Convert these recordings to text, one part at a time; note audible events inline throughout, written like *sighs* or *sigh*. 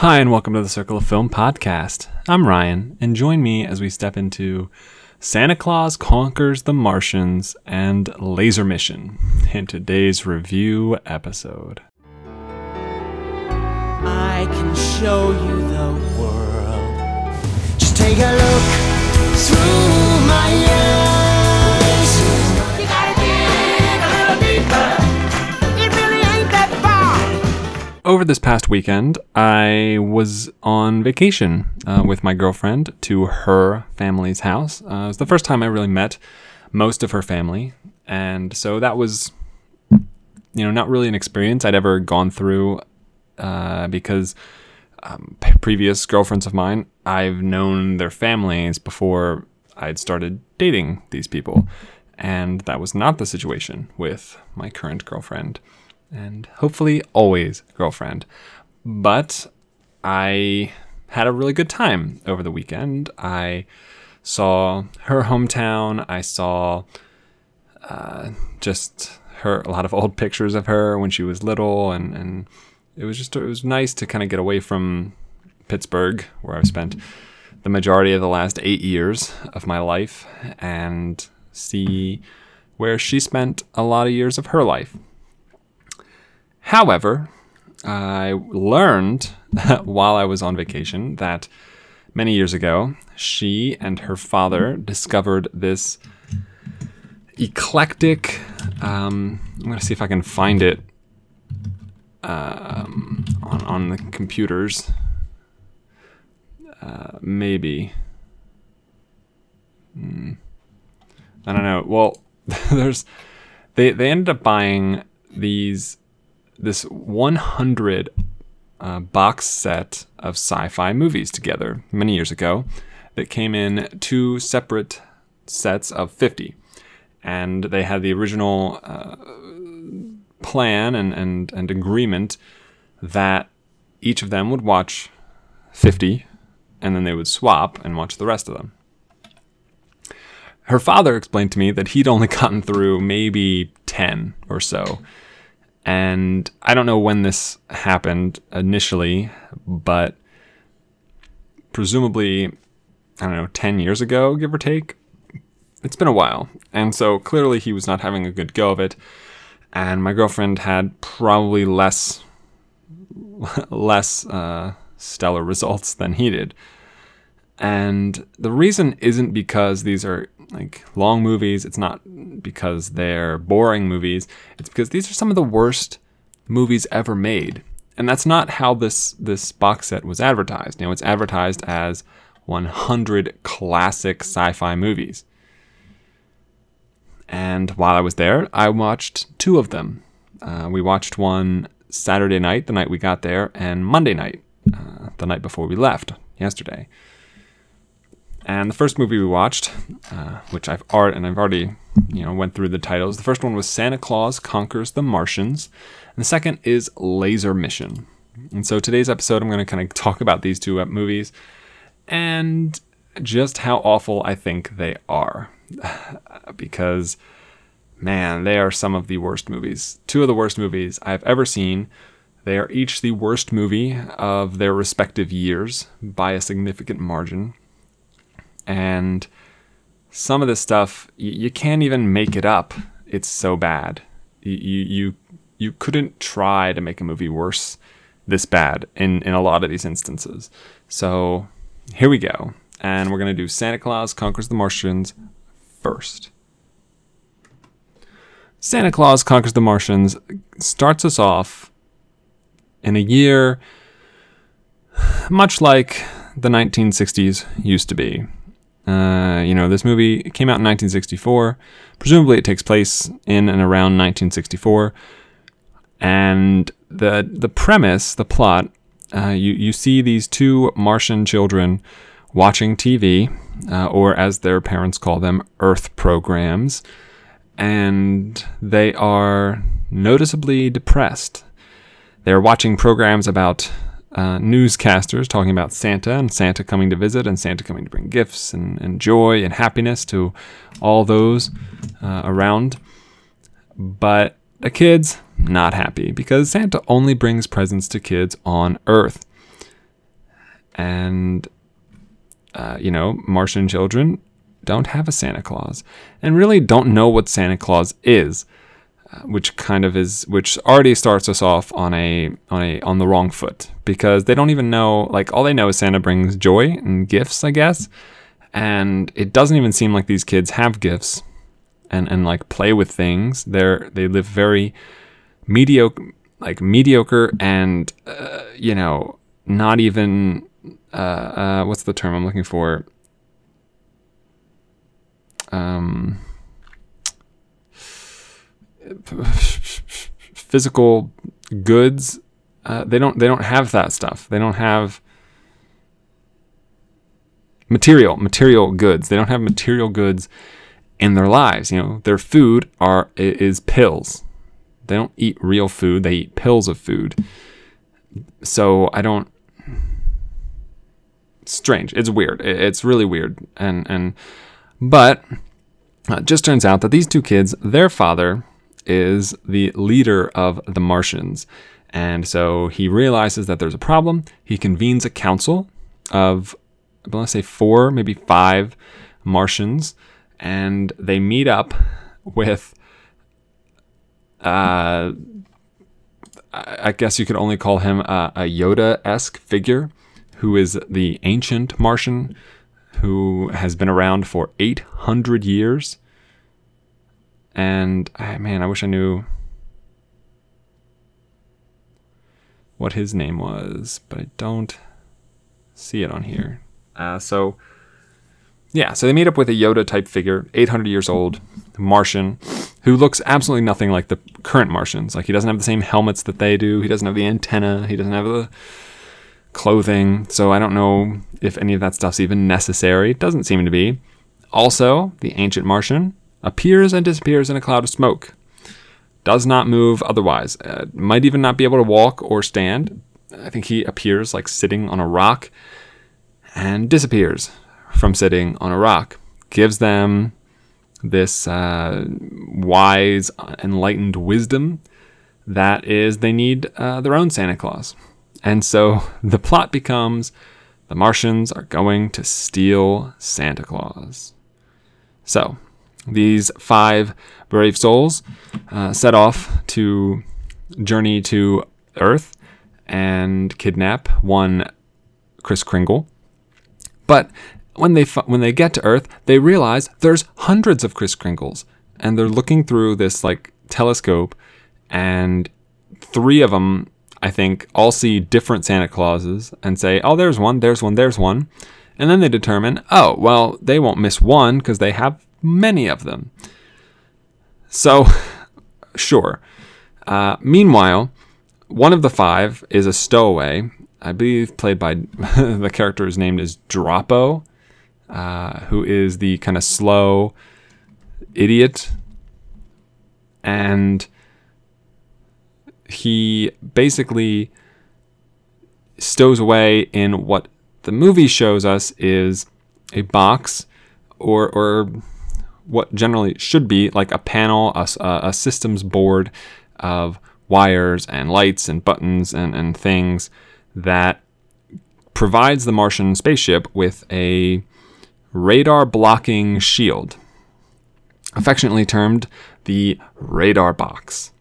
Hi, and welcome to the Circle of Film podcast. I'm Ryan, and join me as we step into Santa Claus Conquers the Martians and Laser Mission in today's review episode. I can show you the world. Just take a look through my eyes. Over this past weekend, I was on vacation uh, with my girlfriend to her family's house. Uh, it was the first time I really met most of her family, and so that was, you know, not really an experience I'd ever gone through uh, because um, p- previous girlfriends of mine, I've known their families before I'd started dating these people. And that was not the situation with my current girlfriend, and hopefully always girlfriend. But I had a really good time over the weekend. I saw her hometown. I saw uh, just her a lot of old pictures of her when she was little, and and it was just it was nice to kind of get away from Pittsburgh, where I've spent the majority of the last eight years of my life, and see where she spent a lot of years of her life. However, I learned *laughs* while I was on vacation that many years ago, she and her father discovered this eclectic. Um, I'm going to see if I can find it um, on, on the computers. Uh, maybe. Hmm. I don't know. Well, *laughs* there's they they ended up buying these this 100 uh, box set of sci-fi movies together many years ago that came in two separate sets of 50 and they had the original uh, plan and, and, and agreement that each of them would watch 50 and then they would swap and watch the rest of them. Her father explained to me that he'd only gotten through maybe 10 or so and I don't know when this happened initially, but presumably, I don't know, 10 years ago, give or take. It's been a while. And so clearly he was not having a good go of it. And my girlfriend had probably less, *laughs* less uh, stellar results than he did. And the reason isn't because these are like long movies. It's not because they're boring movies. It's because these are some of the worst movies ever made. And that's not how this this box set was advertised. You know, it's advertised as 100 classic sci-fi movies. And while I was there, I watched two of them. Uh, we watched one Saturday night, the night we got there, and Monday night, uh, the night before we left, yesterday. And the first movie we watched, uh, which I've already and I've already you know went through the titles. The first one was Santa Claus Conquers the Martians, and the second is Laser Mission. And so today's episode, I'm going to kind of talk about these two movies and just how awful I think they are, *sighs* because man, they are some of the worst movies. Two of the worst movies I've ever seen. They are each the worst movie of their respective years by a significant margin and some of this stuff you, you can't even make it up. It's so bad. You, you you couldn't try to make a movie worse this bad in in a lot of these instances. So here we go, and we're gonna do Santa Claus Conquers the Martians first. Santa Claus Conquers the Martians starts us off in a year much like the 1960s used to be. Uh, you know, this movie came out in 1964. Presumably, it takes place in and around 1964. And the the premise, the plot, uh, you you see these two Martian children watching TV, uh, or as their parents call them, Earth programs, and they are noticeably depressed. They're watching programs about uh, newscasters talking about Santa and Santa coming to visit and Santa coming to bring gifts and, and joy and happiness to all those uh, around. But the kids, not happy because Santa only brings presents to kids on Earth. and uh, you know, Martian children don't have a Santa Claus and really don't know what Santa Claus is, which kind of is which already starts us off on a on a on the wrong foot because they don't even know like all they know is Santa brings joy and gifts, I guess. And it doesn't even seem like these kids have gifts and and like play with things. They're they live very mediocre like mediocre and uh, you know, not even uh, uh, what's the term I'm looking for? Um, *laughs* physical goods. Uh, they don't. They don't have that stuff. They don't have material material goods. They don't have material goods in their lives. You know, their food are is pills. They don't eat real food. They eat pills of food. So I don't strange. It's weird. It's really weird. And and but uh, it just turns out that these two kids, their father is the leader of the Martians. And so he realizes that there's a problem. He convenes a council of, I want to say four, maybe five Martians, and they meet up with, uh, I guess you could only call him a, a Yoda esque figure who is the ancient Martian who has been around for 800 years. And ah, man, I wish I knew what his name was, but I don't see it on here. Uh, so, yeah, so they meet up with a Yoda type figure, 800 years old, Martian, who looks absolutely nothing like the current Martians. Like, he doesn't have the same helmets that they do, he doesn't have the antenna, he doesn't have the clothing. So I don't know if any of that stuff's even necessary. It doesn't seem to be. Also, the ancient Martian appears and disappears in a cloud of smoke. Does not move otherwise. Uh, might even not be able to walk or stand. I think he appears like sitting on a rock and disappears from sitting on a rock. Gives them this uh, wise, enlightened wisdom that is they need uh, their own Santa Claus. And so *laughs* the plot becomes the Martians are going to steal Santa Claus. So these five brave souls uh, set off to journey to Earth and kidnap one Kris Kringle. But when they when they get to Earth, they realize there's hundreds of Kris Kringles, and they're looking through this like telescope, and three of them I think, all see different Santa Clauses and say, oh, there's one, there's one, there's one. And then they determine, oh, well, they won't miss one because they have many of them. So, *laughs* sure. Uh, meanwhile, one of the five is a stowaway, I believe played by *laughs* the character is named as Dropo, uh, who is the kind of slow idiot. And he basically stows away in what the movie shows us is a box or or what generally should be like a panel, a, a systems board of wires and lights and buttons and, and things that provides the Martian spaceship with a radar blocking shield, affectionately termed the radar box.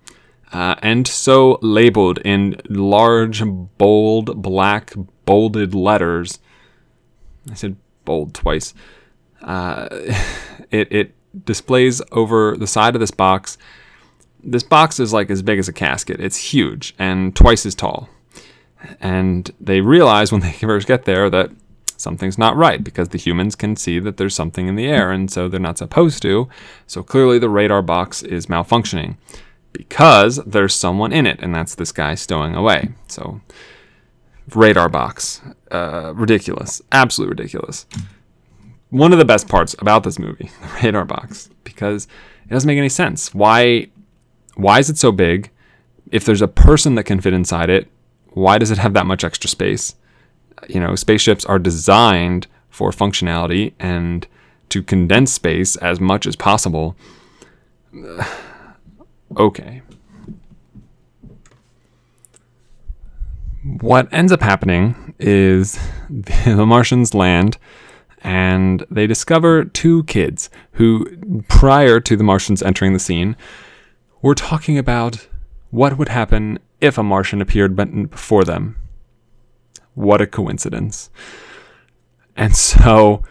Uh, and so labeled in large, bold, black, bolded letters. I said bold twice. Uh, *laughs* it, it displays over the side of this box. This box is like as big as a casket. It's huge and twice as tall. And they realize when they *laughs* first get there that something's not right because the humans can see that there's something in the air and so they're not supposed to. So clearly the radar box is malfunctioning because there's someone in it, and that's this guy stowing away. So, radar box, uh, ridiculous, absolutely ridiculous. One of the best parts about this movie, *laughs* the radar box, because it doesn't make any sense. Why, why is it so big? If there's a person that can fit inside it, why does it have that much extra space? You know, spaceships are designed for functionality and to condense space as much as possible *sighs* okay. What ends up happening is *laughs* the Martians land and they discover two kids who, prior to the Martians entering the scene, were talking about what would happen if a Martian appeared before them. What a coincidence. And so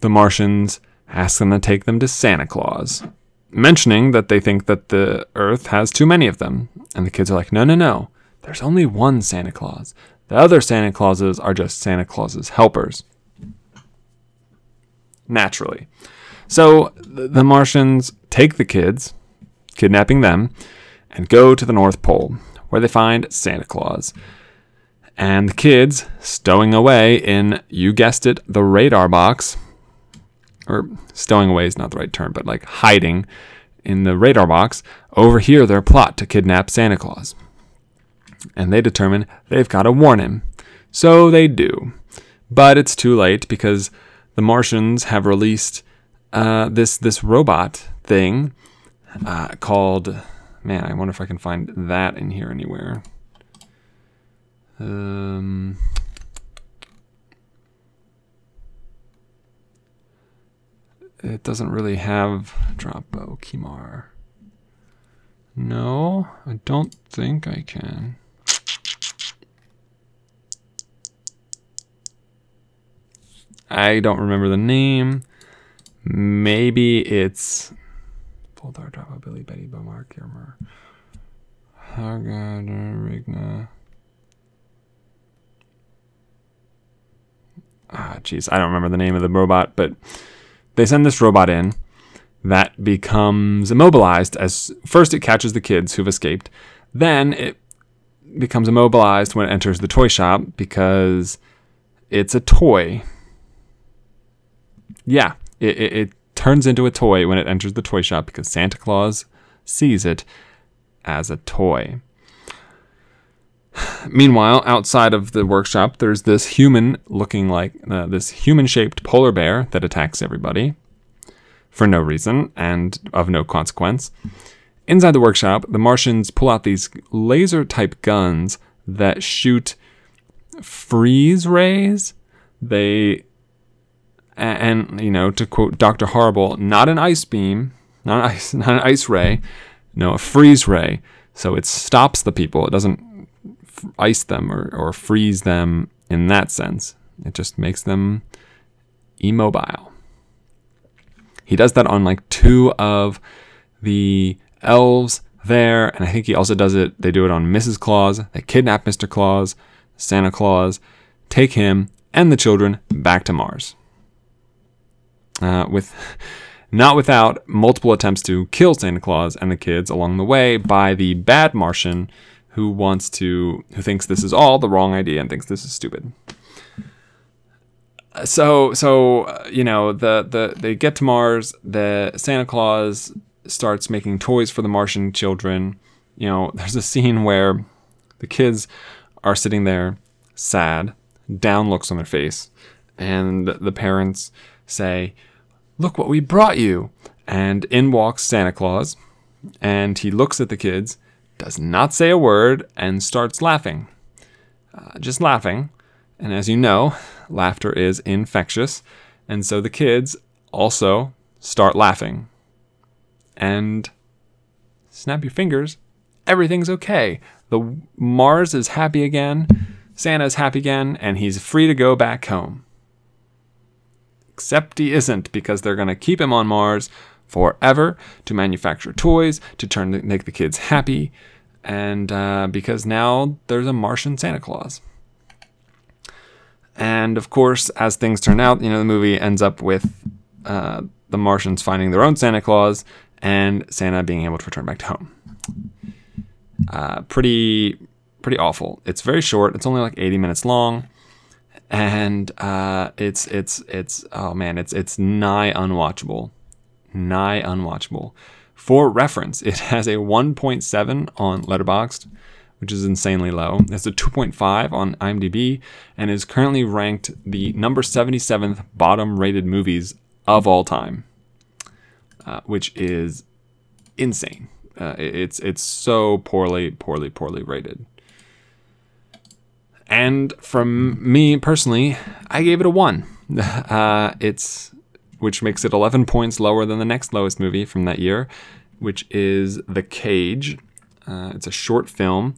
the Martians ask them to take them to Santa Claus, mentioning that they think that the Earth has too many of them. And the kids are like, no, no, no. There's only one Santa Claus. The other Santa Clauses are just Santa Claus's helpers. Naturally. So the Martians take the kids, kidnapping them, and go to the North Pole, where they find Santa Claus. And the kids stowing away in, you guessed it, the radar box, or stowing away is not the right term, but like hiding in the radar box, overhear their plot to kidnap Santa Claus. And they determine they've got to warn him. So they do. But it's too late because the Martians have released uh, this this robot thing uh, called man. I wonder if I can find that in here anywhere. Um, it doesn't really have Dropo Kimar. No, I don't think I can. I don't remember the name. Maybe it's Dropo, Billy, Betty, Bomar, Girmar, Hagad, Rigna. Ah, jeez, I don't remember the name of the robot, but they send this robot in that becomes immobilized as first it catches the kids who've escaped. Then it becomes immobilized when it enters the toy shop because it's a toy. Yeah, it, it, it turns into a toy when it enters the toy shop because Santa Claus sees it as a toy. *sighs* Meanwhile, outside of the workshop, there's this human looking like uh, this human shaped polar bear that attacks everybody for no reason and of no consequence. Inside the workshop, the Martians pull out these laser type guns that shoot freeze rays. They, and, you know, to quote Dr. Horrible, not an ice beam, not an ice, *laughs* not an ice ray, no, a freeze ray. So it stops the people. It doesn't ice them or, or freeze them in that sense. It just makes them immobile. He does that on like two of the elves there, and I think he also does it. They do it on Mrs. Claus. They kidnap Mr. Claus, Santa Claus, take him and the children back to Mars. Uh, with not without multiple attempts to kill Santa Claus and the kids along the way by the bad Martian who wants to who thinks this is all the wrong idea and thinks this is stupid. So so uh, you know the the they get to Mars. The Santa Claus starts making toys for the Martian children. You know, *laughs* there's a scene where the kids are sitting there, sad, down looks on their face, and the parents say, "Look what we brought you!" And in walks Santa Claus, and he looks at the kids does not say a word, and starts laughing. Uh, just laughing. And as you know, *laughs* laughter is infectious. And so the kids also start laughing. And snap your fingers, everything's okay. The Mars is happy again, Santa's happy again, and he's free to go back home. Except he isn't, because they're going to keep him on Mars forever to manufacture toys, to turn to make the kids happy, and uh, because now there's a Martian Santa Claus. And of course, as things turn out, you know, the movie ends up with uh, the Martians finding their own Santa Claus and Santa being able to return back to home. Uh, pretty, pretty awful. It's very short. It's only like 80 minutes long, and uh, it's it's it's oh man, it's it's nigh unwatchable, nigh unwatchable. For reference, it *laughs* has a 1.7 on Letterboxd, which is insanely low. It's a 2.5 on IMDb and is currently ranked the number 77th bottom rated movies of all time, uh, which is insane. Uh, it's it's so poorly, poorly, poorly rated. And from me personally, I gave it a one. *laughs* Uh, it's which makes it 11 points lower than the next lowest movie from that year, which is The Cage. Uh, it's a short film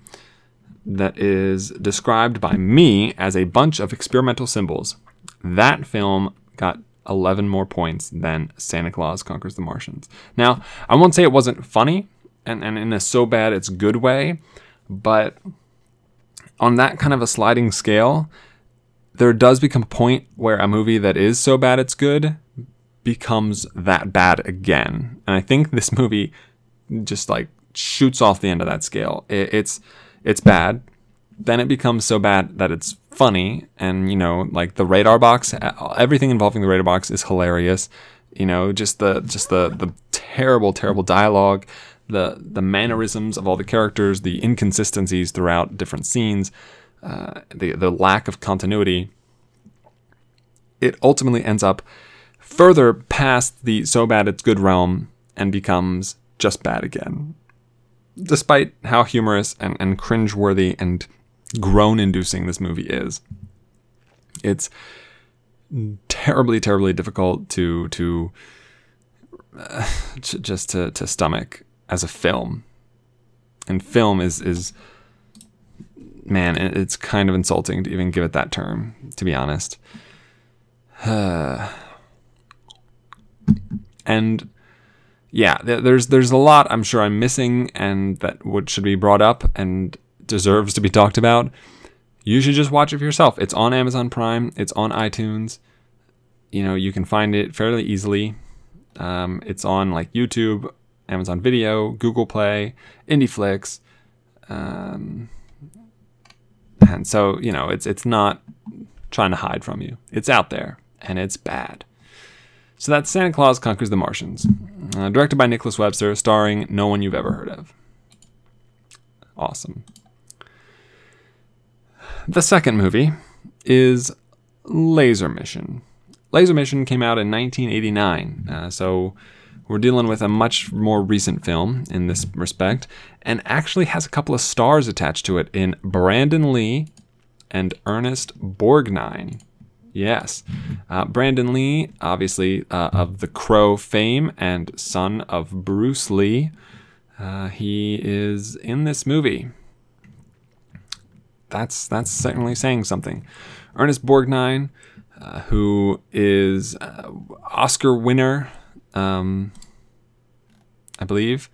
that is described by me as a bunch of experimental symbols. That film got 11 more points than Santa Claus Conquers the Martians. Now, I won't say it wasn't funny and, and in a so bad it's good way, but on that kind of a sliding scale, there does become a point where a movie that is so bad it's good becomes that bad again. And I think this movie just like shoots off the end of that scale. It, it's it's bad. Then it becomes so bad that it's funny, and you know, like the radar box, everything involving the radar box is hilarious. You know, just the just the the terrible, terrible dialogue, the the mannerisms of all the characters, the inconsistencies throughout different scenes, uh, the the lack of continuity. It ultimately ends up further past the so bad it's good realm and becomes just bad again. Despite how humorous and, and cringeworthy and groan inducing this movie is, it's terribly, terribly difficult to to uh, *laughs* just to, to stomach as a film. And film is is man, it's kind of insulting to even give it that term, to be honest. *sighs* and yeah, there's there's a lot I'm sure I'm missing and that would should be brought up and deserves to be talked about. You should just watch it for yourself. It's on Amazon Prime. It's on iTunes. You know, you can find it fairly easily. Um, it's on like YouTube, Amazon Video, Google Play, IndieFlix, um, and so you know it's it's not trying to hide from you. It's out there, and it's bad. So that's Santa Claus Conquers the Martians, uh, directed by Nicholas Webster, starring no one you've ever heard of. Awesome. The second movie is Laser Mission. Laser Mission came out in 1989, uh, so we're dealing with a much more recent film in this respect, and actually has a couple of stars attached to it in Brandon Lee and Ernest Borgnine. Yes. Uh, Brandon Lee, obviously uh, of the Crow fame and son of Bruce Lee. Uh, he is in this movie. That's that's certainly saying something. Ernest Borgnine, uh, who is uh, Oscar winner, um, I believe,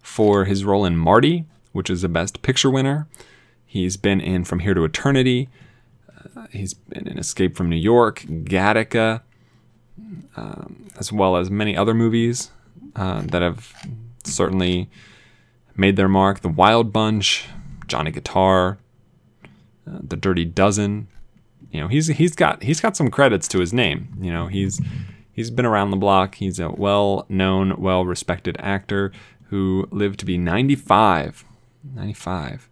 for his role in Marty, which is a Best Picture winner. He's been in From Here to Eternity, he's been in Escape from New York, Gattaca, um, as well as many other movies uh, that have certainly made their mark. The Wild Bunch, Johnny Guitar, uh, The Dirty Dozen. You know, he's he's got he's got some credits to his name. You know, he's he's been around the block. He's a well-known, well-respected actor who lived to be 95. 95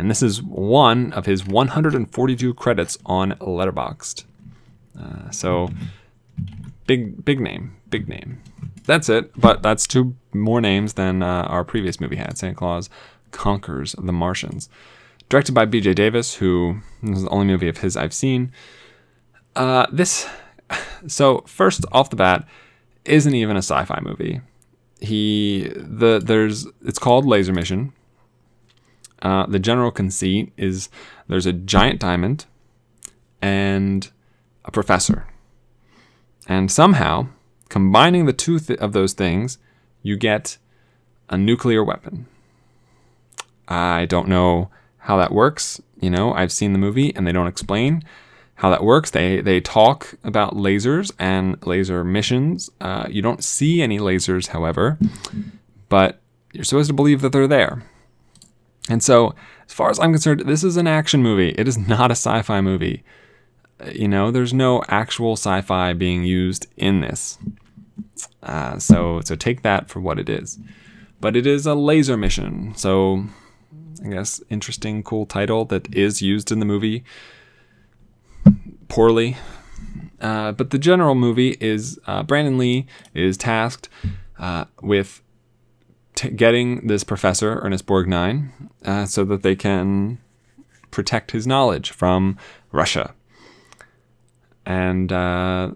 and this is one of his 142 credits on Letterboxd. Uh, so big, big name, big name. That's it, but that's two more names than uh, our previous movie had. Santa Claus Conquers the Martians, directed by B.J. Davis, who this is the only movie of his I've seen. Uh, this, so first off the bat, isn't even a sci-fi movie. He the there's it's called Laser Mission, uh, the general conceit is there's a giant diamond and a professor. And somehow, combining the two th- of those things, you get a nuclear weapon. I don't know how that works. You know, I've seen the movie and they don't explain how that works. They they talk about lasers and laser missions. Uh, you don't see any lasers, however, but you're supposed to believe that they're there. And so, as far as I'm concerned, this is an action movie. It is not a sci fi movie. Uh, you know, there's no actual sci fi being used in this. Uh, so, so take that for what it is. But it is a laser mission. So, I guess, interesting, cool title that is used in the movie poorly. Uh, but the general movie is uh, Brandon Lee is tasked uh, with t- getting this professor, Ernest Borgnine, uh, so that they can protect his knowledge from Russia. And uh,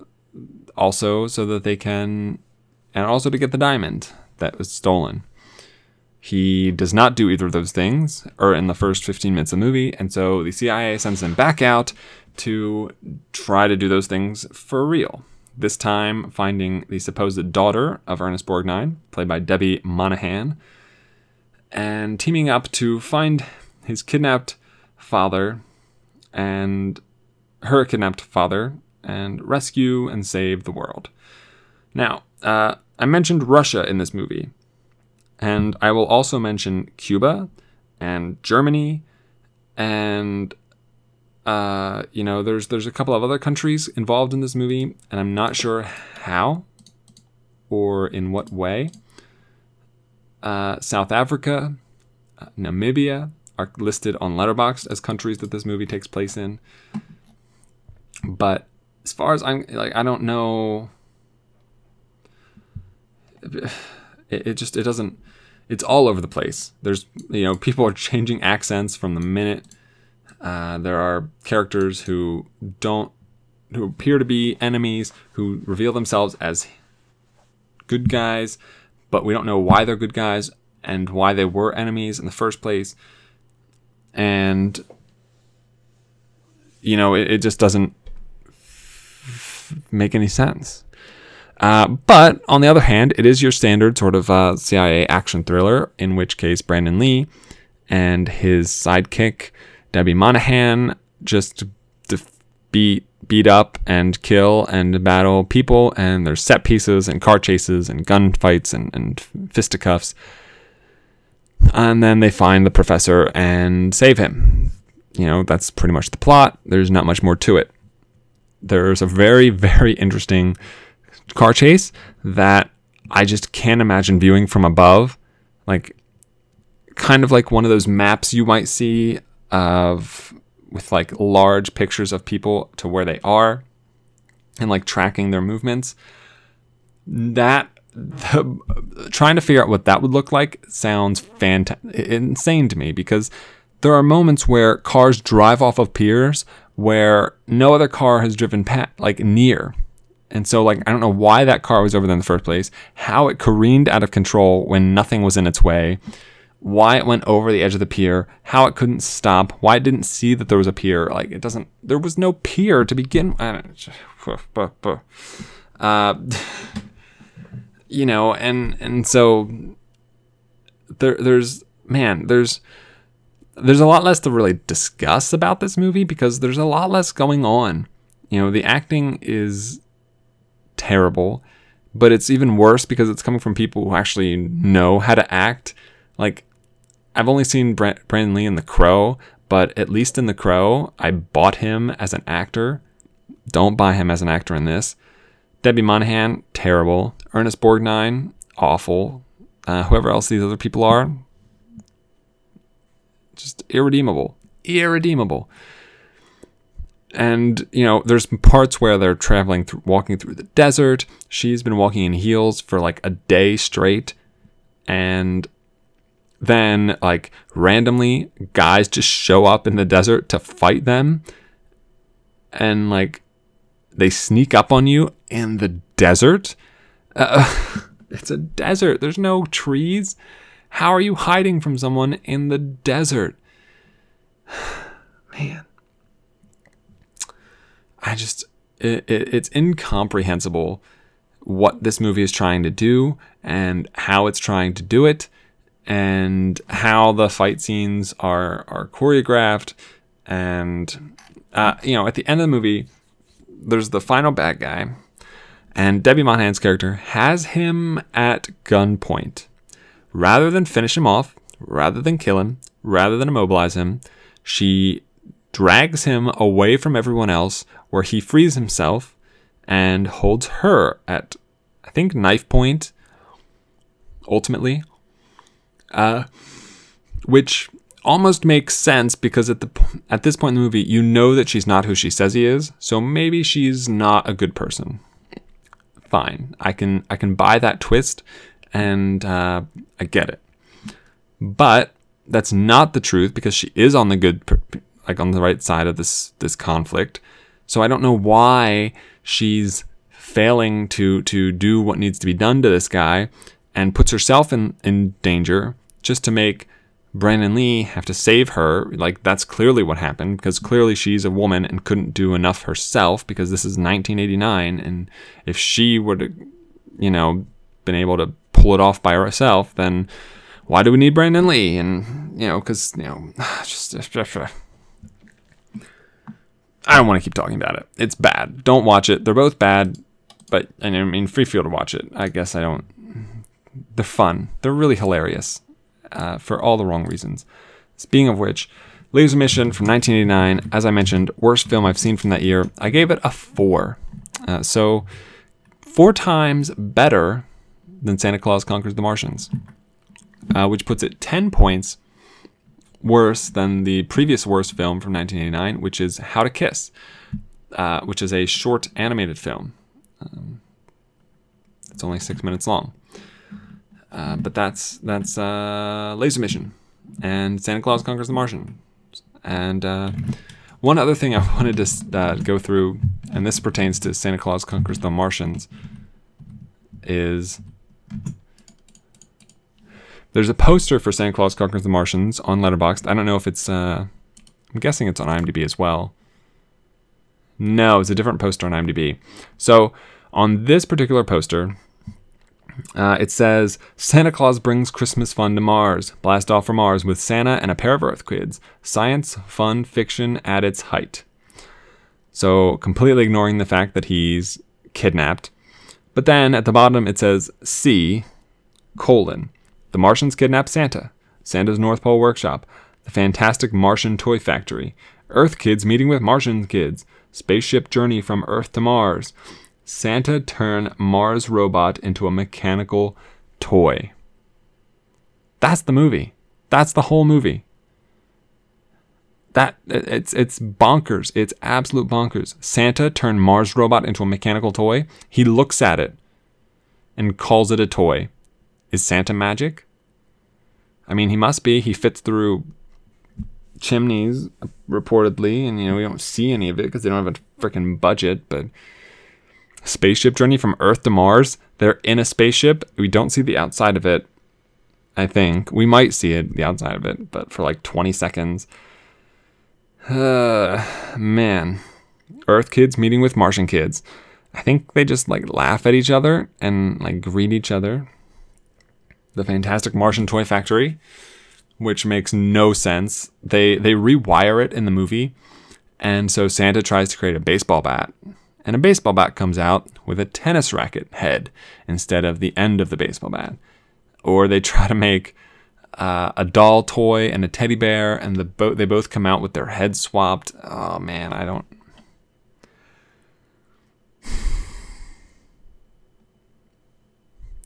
also so that they can, and also to get the diamond that was stolen. He does not do either of those things, or in the first 15 minutes of the movie, and so the CIA sends him back out to try to do those things for real. This time, finding the supposed daughter of Ernest Borgnine, played by Debi Monahan, and teaming up to find his kidnapped father and her kidnapped father and rescue and save the world. Now, uh, I mentioned Russia in this movie, and I will also mention Cuba and Germany, and uh, you know, there's there's a couple of other countries involved in this movie, and I'm not sure how or in what way. Uh, South Africa, uh, Namibia are listed on Letterboxd as countries that this movie takes place in. But as far as I'm like, I don't know. It, it just it doesn't. It's all over the place. There's you know people are changing accents from the minute. Uh, there are characters who don't who appear to be enemies who reveal themselves as good guys, but we don't know why they're good guys and why they were enemies in the first place. And you know, it, it just doesn't make any sense. Uh, but on the other hand, it is your standard sort of uh, CIA action thriller, in which case Brandon Lee and his sidekick Debi Monahan just def- beat beat up and kill and battle people, and there's set pieces and car chases and gunfights and, and fisticuffs. And then they find the professor and save him. You know, that's pretty much the plot. There's not much more to it there's a very, very interesting car chase that I just can't imagine viewing from above. Like, kind of like one of those maps you might see of with like large pictures of people to where they are and like tracking their movements. That the, trying to figure out what that would look like sounds fantastic, insane to me because there are moments where cars drive off of piers where no other car has driven like near. And so, like, I don't know why that car was over there in the first place, how it careened out of control when nothing was in its way, why it went over the edge of the pier, how it couldn't stop, why it didn't see that there was a pier. Like, it doesn't, there was no pier to begin. *laughs* Uh, *laughs* you know, and and so there, there's man, there's there's a lot less to really discuss about this movie because there's a lot less going on. You know, the acting is terrible, but it's even worse because it's coming from people who actually know how to act. Like, I've only seen Brandon Lee in The Crow, but at least in The Crow, I bought him as an actor. Don't buy him as an actor in this. Debi Monahan, terrible. Ernest Borgnine, awful. Uh, whoever else these other people are, just irredeemable, irredeemable. And you know, there's parts where they're traveling through, walking through the desert. She's been walking in heels for like a day straight, and then like randomly guys just show up in the desert to fight them, and like they sneak up on you in the desert. Uh, *laughs* it's a desert. There's no trees. How are you hiding from someone in the desert? *sighs* Man. I just, it, it, it's incomprehensible what this movie is trying to do and how it's trying to do it and how the fight scenes are, are choreographed. And, uh, you know, at the end of the movie, there's the final bad guy, and Debi Monahan's character has him at gunpoint rather than finish him off, rather than kill him, rather than immobilize him, she drags him away from everyone else where he frees himself and holds her at, I think, knife point, ultimately. Uh, which almost makes sense because at the at this point in the movie, you know that she's not who she says he is, so maybe she's not a good person. Fine, I can I can buy that twist and uh, I get it. But that's not the truth because she is on the good like on the right side of this this conflict. So I don't know why she's failing to to do what needs to be done to this guy and puts herself in, in danger just to make Brandon Lee have to save her. Like that's clearly what happened because clearly she's a woman and couldn't do enough herself because this is 1989 and if she would have, you know, been able to pull it off by herself, then why do we need Brandon Lee? And you know, because you know, *sighs* just, just, I don't want to keep talking about it. It's bad. Don't watch it. They're both bad, but I mean, free feel to watch it. I guess I don't. They're fun. They're really hilarious, uh, for all the wrong reasons. Speaking of which, Laser Mission from 1989, as I mentioned, worst film I've seen from that year. I gave it a four. Uh, so four times better than Santa Claus Conquers the Martians, uh, which puts it 10 points worse than the previous worst film from 1989, which is How to Kiss, uh, which is a short animated film. Um, it's only six minutes long. Uh, but that's that's uh, Laser Mission and Santa Claus Conquers the Martian. And uh, one other thing I *laughs* wanted to uh, go through, and this pertains to Santa Claus Conquers the Martians, is there's a poster for Santa Claus Conquers the Martians on Letterboxd. I don't know if it's. Uh, I'm guessing it's on IMDb as well. No, it's a different poster on IMDb. So on this particular poster, uh, it says Santa Claus brings Christmas fun to Mars. Blast off for Mars with Santa and a pair of Earth kids. Science, fun, fiction at its height. So completely ignoring the fact that he's kidnapped. But then at the bottom it says C colon. The Martians kidnap Santa. Santa's North Pole Workshop. The Fantastic Martian Toy Factory. Earth kids meeting with Martian kids. Spaceship journey from Earth to Mars. Santa turn Mars robot into a mechanical toy. That's the movie. That's the whole movie. That it's it's bonkers. It's absolute bonkers. Santa turned Mars robot into a mechanical toy. He looks at it and calls it a toy. Is Santa magic? I mean, he must be. He fits through chimneys reportedly, and you know we don't see any of it because they don't have a freaking budget. But spaceship journey from Earth to Mars. They're in a spaceship. We don't see the outside of it. I think we might see it, the outside of it, but for like 20 seconds. Uh, man, Earth kids meeting with Martian kids. I think they just like laugh at each other and like greet each other. The Fantastic Martian Toy Factory, which makes no sense. They they rewire it in the movie, and so Santa tries to create a baseball bat, and a baseball bat comes out with a tennis racket head instead of the end of the baseball bat. Or they *laughs* try to make uh, a doll toy and a teddy bear, and the bo- they both come out with their heads swapped. Oh man, I don't. *sighs*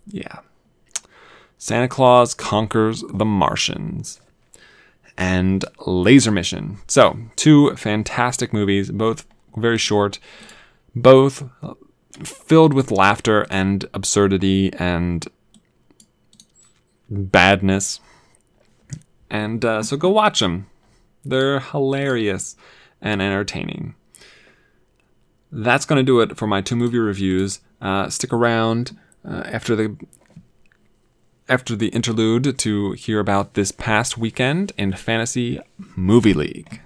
yeah. Santa Claus conquers the Martians and Laser Mission. So, two fantastic movies, both very short, both filled with laughter and absurdity and badness. And uh, so go watch them. They're hilarious and entertaining. That's going to do it for my two movie reviews. Uh, stick around uh, after the after the interlude to hear about this past weekend in Fantasy Movie League.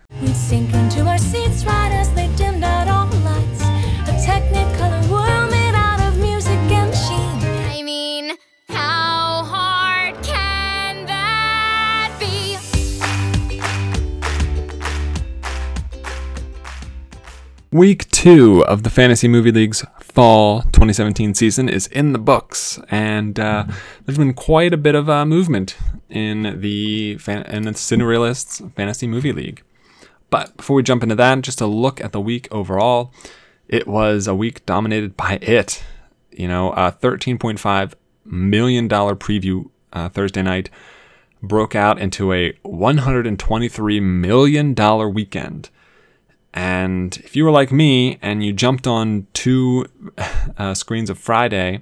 Week two of the Fantasy Movie League's fall 2017 season is in the books, and uh, there's been quite a bit of uh, movement in the fan- in the Cinerealists Fantasy Movie League. But before we jump into that, just a look at the week overall. It was a week dominated by it. You know, a 13.5 million dollar preview uh, Thursday night broke out into a 123 million dollar weekend. And if you were like me and you jumped on two *laughs* uh, screens of Friday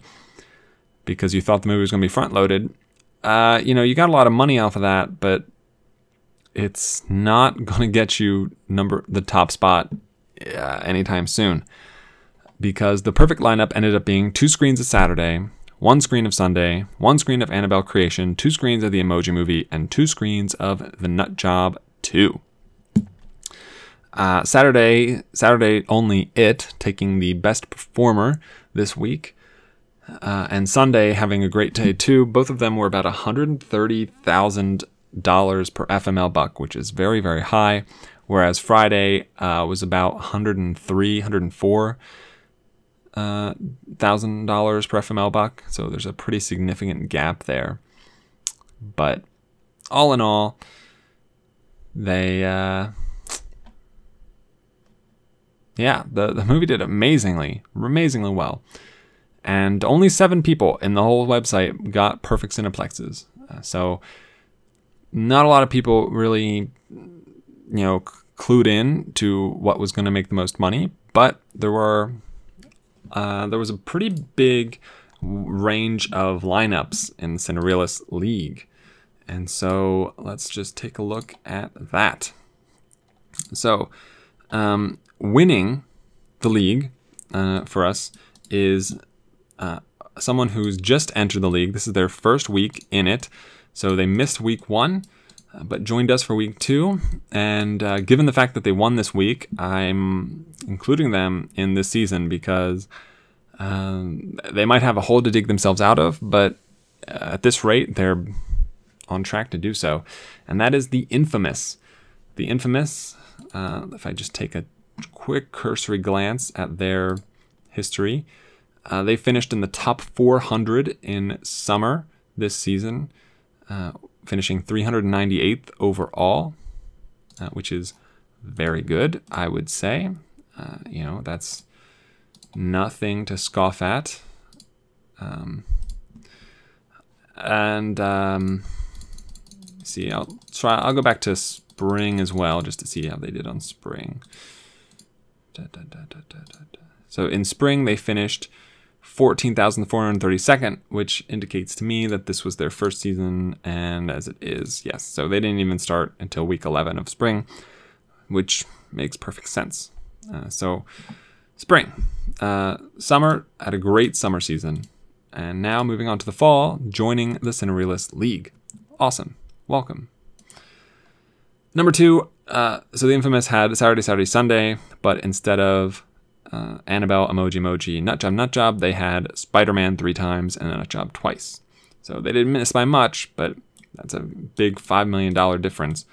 because you thought the movie was going to be front loaded, uh, you know, you got a lot of money off of that, but it's not *laughs* going to get you number the top spot uh, anytime soon because the perfect lineup ended up being two screens of Saturday, one screen of Sunday, one screen of Annabelle Creation, two screens of the Emoji Movie, and two screens of The Nut Job 2. Uh, Saturday, Saturday only it taking the best performer this week, uh, and Sunday having a great day too. Both of them were about hundred thirty thousand dollars per FML buck, which is very very high. Whereas Friday uh, was about 103, 104 uh, thousand dollars per FML buck. So there's a pretty significant gap there. But all in all, they uh, yeah, the, the movie did amazingly, amazingly well. And only seven people in the whole website got perfect cineplexes. Uh, so, not a lot of people really, you know, clued in to what was going to make the most money. But there were, uh, there was a pretty big range of lineups in the Cinerealist League. And so, let's just take a look at that. So, um, winning the league uh, for us is uh, someone who's just entered the league. This is their first week in it. So they missed week one, uh, but joined us for week two. And uh, given the fact that they won this week, I'm including them in this season because um, they might have a hole to dig themselves out of, but uh, at this rate, they're on track to do so. And that is the infamous. The infamous, if I just take a quick cursory glance at their history, uh, they finished in the top 400 in summer this season, uh, finishing 398th overall, uh, which is very good, I would say. Uh, you know, that's nothing to scoff at. Um, and um, see, I'll try. I'll go back to spring as well, just to see how they did on spring. Da, da, da. So in spring, they finished 14,432nd, which indicates to me that this was their first season, and as it is, yes. So they didn't even start until week 11 of spring, which makes perfect sense. Uh, so, spring. Uh, summer had a great summer season. And now moving on to the fall, joining the Cinerealist League. Awesome. Welcome. Number two, uh, so the infamous had Saturday, Saturday, Sunday, but instead of uh, Annabelle, Emoji, Emoji, Nut Job, Nut Job, they had Spider Man three times and Nut Job twice. So they didn't miss by much, but that's a big $5 million difference,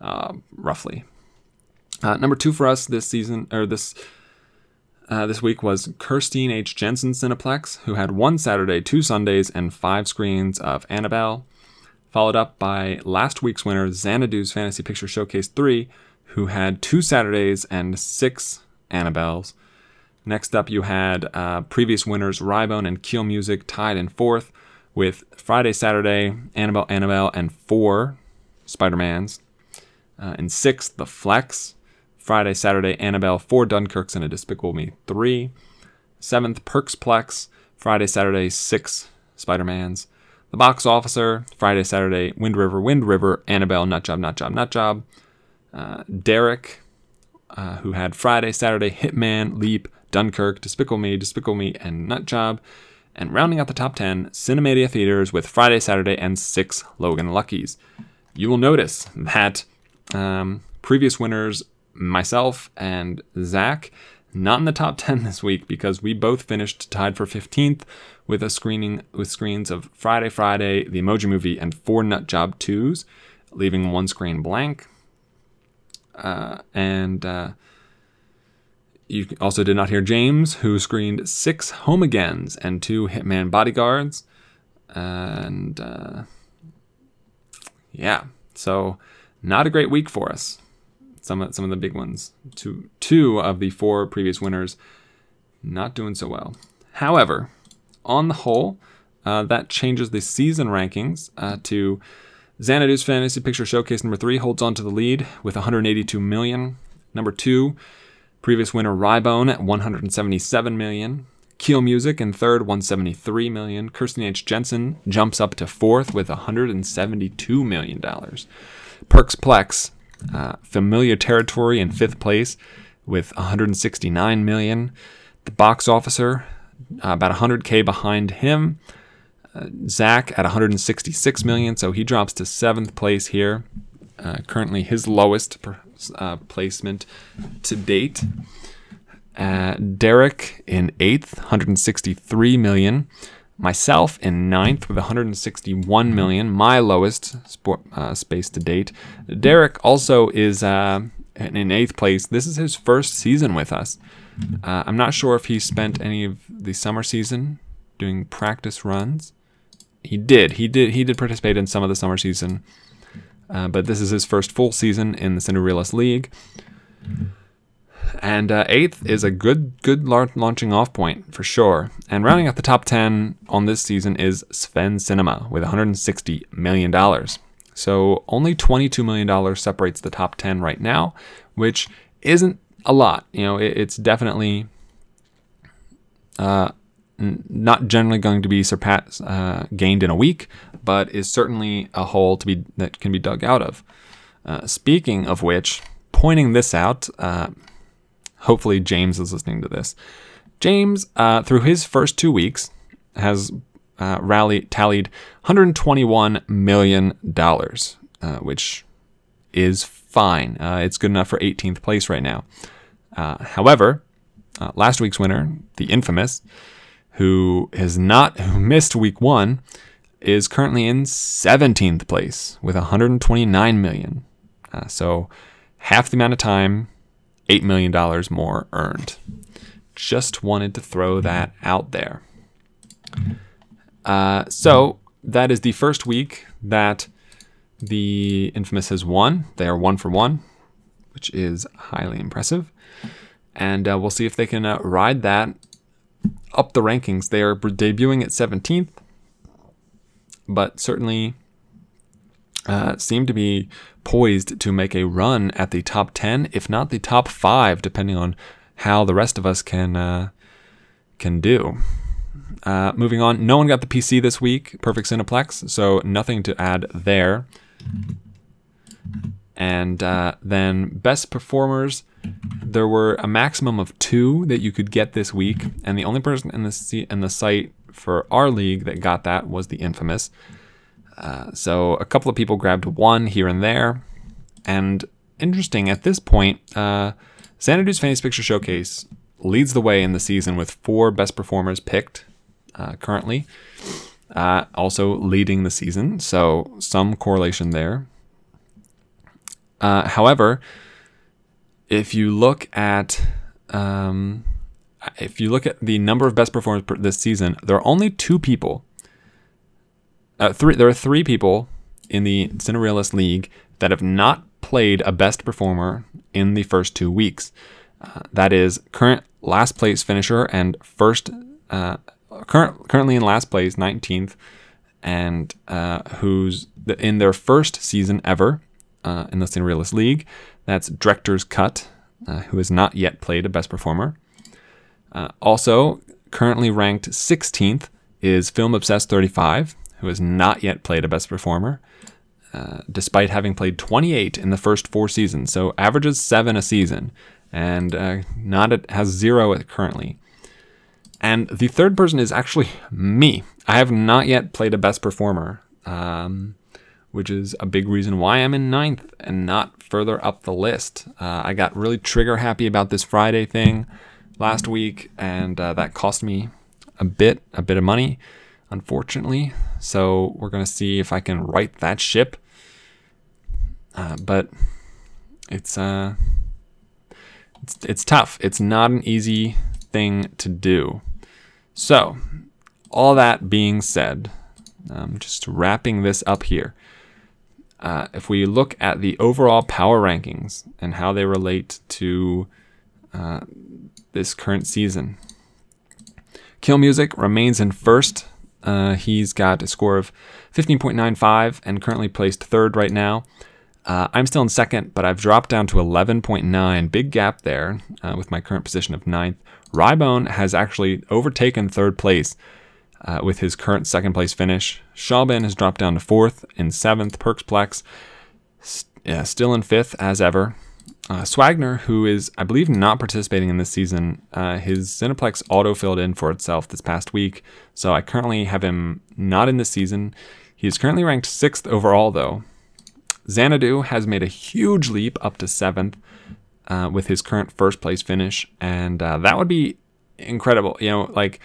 uh, roughly. Uh, number two for us this season, or this. Uh, this week was Kirstine H. Jensen Cineplex, who had one Saturday, two Sundays, and five screens of Annabelle followed up by last week's winner, Xanadu's Fantasy Picture Showcase 3, who had two Saturdays and six Annabelles. Next up, you had uh, previous winners Rybone and Keel Music tied in fourth, with Friday, Saturday, Annabelle, Annabelle, and four Spider-Mans. Uh, in sixth, The Flex, Friday, Saturday, Annabelle, four Dunkirks, and a Despicable Me, three. Seventh, Perksplex, Friday, Saturday, six Spider-Mans. The Box Officer, Friday, Saturday, Wind River, Wind River, Annabelle, Nutjob, Nutjob, Nut Job, Nut Job. Uh, Derek, uh, who had Friday, Saturday, Hitman, Leap, Dunkirk, Despicable Me, Despicable Me, and Nutjob. And rounding out the top 10, Cinemedia Theaters with Friday, Saturday, and six Logan Luckies. You will notice that um, previous winners, myself and Zach, not in the top *laughs* 10 this week because we both finished tied for 15th with a screening with screens of Friday Friday, the Emoji Movie, and four Nut Job 2s, leaving one screen blank. Uh, and uh, you also did not hear James, who screened six Home Agains and two Hitman Bodyguards. And uh, yeah, so not a great week for us. Some of, some of the big ones. Two, two of the four previous winners not doing so well. However, on the whole, uh, that changes the season rankings uh, to Xanadu's Fantasy Picture Showcase number three holds on to the lead with 182 million. Number two, previous winner Rybone at 177 million. Keel Music in third, 173 million. Kirsten H. Jensen jumps up to fourth with 172 million dollars. Perksplex, uh, familiar territory in fifth place with 169 million. The box officer, uh, about 100k behind him. Uh, Zach at 166 million, so he drops to seventh place here. Uh, currently, his lowest per, uh, placement to date. Uh, Derek in eighth, 163 million. Myself in ninth with 161 million, my lowest sport, uh, space to date. Derek also is uh, in eighth place. This is his first season with us. Uh, I'm not sure if he spent any of the summer season doing practice runs. He did. He did. He did participate in some of the summer season, uh, but this is his first full season in the Cinerealist League. And uh, eighth is a good, good launching off point for sure. And rounding out the top ten on this season is Sven Cinema with 160 million dollars. So only 22 million dollars separates the top ten right now, which isn't a lot. You know, it, it's definitely uh, n- not generally going to be surpassed, uh, gained in a week, but is certainly a hole to be that can be dug out of. Uh, speaking of which, pointing this out, uh, hopefully James is listening to this. James, uh, through his first two weeks, has uh, rally tallied 121 million dollars, which is fine. Uh, it's good enough for 18th place right now. Uh, however, uh, last week's winner, the infamous, who has not who missed week one, is currently in 17th place with 129 million. Uh, so half the amount of time, eight million dollars more earned. Just wanted to throw that out there. Uh, so that is the first week that the Infamous has won. They are one for one, which is highly impressive. And uh, we'll see if they can uh, ride that up the rankings. They are debuting at 17th, but certainly uh, seem to be poised to make a run at the top 10, if not the top five, depending on how the rest of us can uh, can do. Uh, moving on, no one got the PC this week, Perfect Cineplex, so nothing to add there. And uh, then best performers, there were a maximum of two that you could get this week, and the only person in the se- in the site for our league that got that was the infamous. Uh, so a couple of people grabbed one here and there, and interesting at this point, uh, Xanadu's Fantasy Picture Showcase leads the way in the season with four best performers picked uh, currently. Uh, also leading the season, so some correlation there. Uh, however, if you look at um, if you look at the number of best performers per- this season, there are only two people. Uh, three. There are three people in the Cinerealist League that have not played a best performer in the first two weeks. Uh, that is current last place finisher and first uh, current currently in last place, 19th, and uh, who's the, in their first season ever uh, in the Cinerealist League. That's Director's Cut, uh, who has not yet played a best performer. Uh, also, currently ranked 16th is Film Obsessed 35, who has not yet played a best performer. Uh, despite having played 28 in the first four seasons, so averages seven a season, and uh, not at, has zero currently. And the third person is actually me. I have not yet played a best performer, um, which is a big reason why I'm in ninth and not further up the list. Uh, I got really trigger happy about this Friday thing last week, and uh, that cost me a bit, a bit of money, unfortunately. So we're gonna see if I can right that ship. Uh, but it's uh, it's it's tough. It's not an easy thing to do. So, all that being said, um, just wrapping this up here. Uh, if we look at the overall power rankings and how they relate to uh, this current season, Kill Music remains in first. Uh, he's got a score of 15.95 and currently placed third right now. Uh, I'm still in second, but I've dropped down to 11.9. Big gap there uh, with my current position of ninth. Rybone has actually overtaken third place uh, with his current second place finish. Shawban has dropped down to fourth. In seventh, Perksplex yeah, still in fifth as ever. Uh, Swagner, who is, I believe, not participating in this season, uh, his Cineplex auto filled in for itself this past week. So I currently have him not in this season. He is currently ranked sixth overall, though. Xanadu has made a huge leap up to seventh uh, with his current first place finish, and uh, that would be incredible. You know, like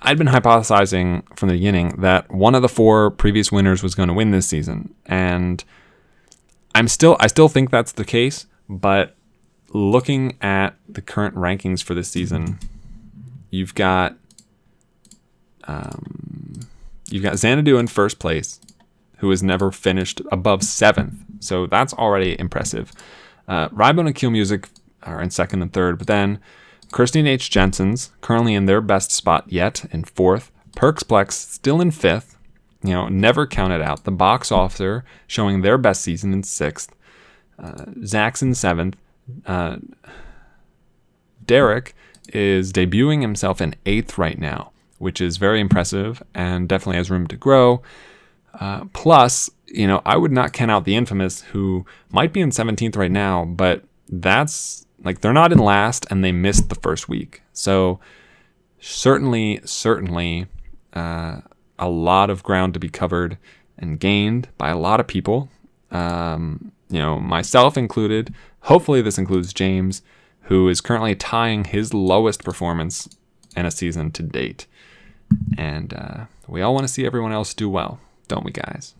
I'd been hypothesizing from the beginning that one of the four previous winners was going to win this season, and I'm still I still think that's the case, but looking at the current rankings for this season, you've got um, you've got Xanadu in first place, who has never finished above seventh, so that's already impressive. Uh, Rybone and Keel Music are in second and third, but then Christine H. Jensen's currently in their best spot yet in fourth. Perksplex still in fifth. You know, never counted out. The box officer showing their best season in sixth. Uh, Zach's in seventh. Uh, Derek is debuting himself in eighth right now, which is very impressive and definitely has room to grow. Uh, plus, you know, I would not count out the infamous who might be in 17th right now, but that's like they're not in last and they missed the first week. So certainly, certainly uh, a lot of ground to be covered and gained by a lot of people. Um, you know, myself included. Hopefully, this includes James, who is currently tying his lowest performance in a season to date. And uh, we all want to see everyone else do well, don't we, guys?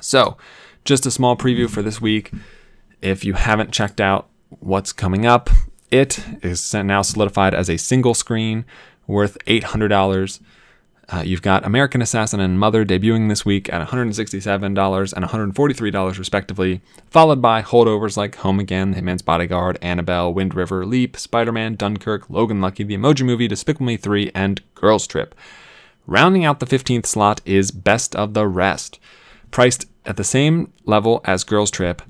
So, just a small preview for this week. If you haven't checked out what's coming up, it is now solidified as a single screen worth $800. Uh, you've got American Assassin and Mother debuting this week at $167 and $143 respectively, followed by holdovers like Home Again, Hitman's Bodyguard, Annabelle, Wind River, Leap, Spider Man, Dunkirk, Logan Lucky, The Emoji Movie, Despicable Me 3, and Girls Trip. Rounding out the 15th slot is Best of the Rest. Priced at the same level as Girls Trip,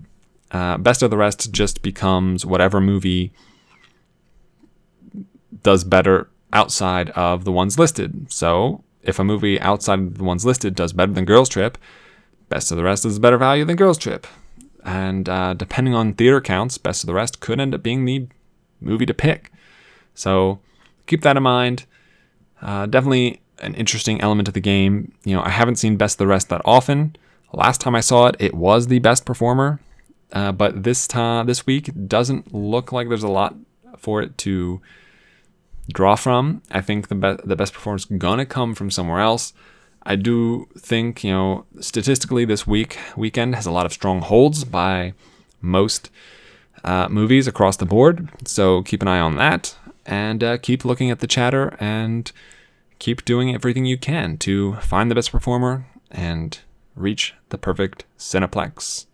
uh, Best of the Rest just becomes whatever movie does better outside of the ones listed. So if a movie outside of the ones listed does better than Girls Trip, Best of the Rest is a better value than Girls Trip. And uh, depending on theater counts, Best of the Rest could end up being the movie to pick. So keep that in mind. Uh, definitely an interesting element of the game. You know, I haven't seen Best of the Rest that often. Last time I saw it, it was the best performer. Uh, but this time, this week, doesn't look like there's a lot for it to draw from. I think the be- the best performance gonna come from somewhere else. I do think you know statistically this week weekend has a lot of strong holds by most uh, movies across the board. So keep an eye on that and uh, keep looking at the chatter and keep doing everything you can to find the best performer and reach the perfect Cineplex.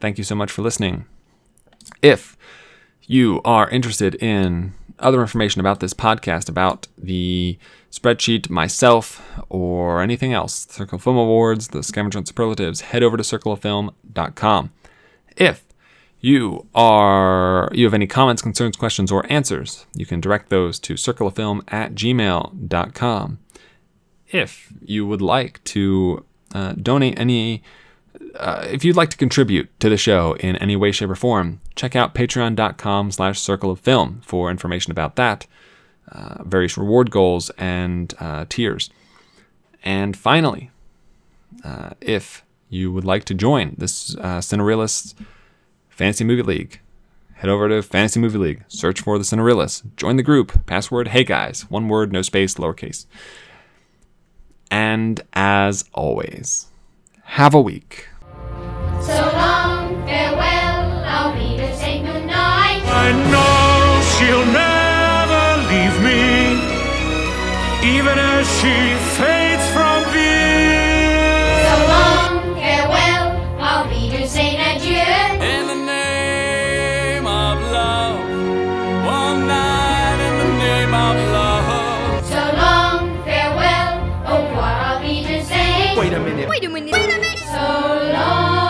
Thank you so much for listening. If you are interested in other information about this podcast, about the spreadsheet, myself, or anything else, Circle of Film Awards, the Scavenger and Superlatives, head over to circleoffilm.com. If you are you have any comments, concerns, questions, or answers, you can direct those to circleoffilm at gmail.com. If you would like to uh, donate any uh, if you'd like to contribute to the show in any way, shape, or form, check out patreon.com slash circle of film for information about that, uh, various reward goals, and uh, tiers. And finally, uh, if you would like to join this uh, Cinerealists Fantasy Movie League, head over to Fantasy Movie League, search for the Cinerealists, join the group, password hey guys, one word, no space, lowercase. And as always, have a week. So long, farewell, I'll be to say goodnight. I know she'll never leave me, even as she fades Wait a minute. Wait a minute. So long.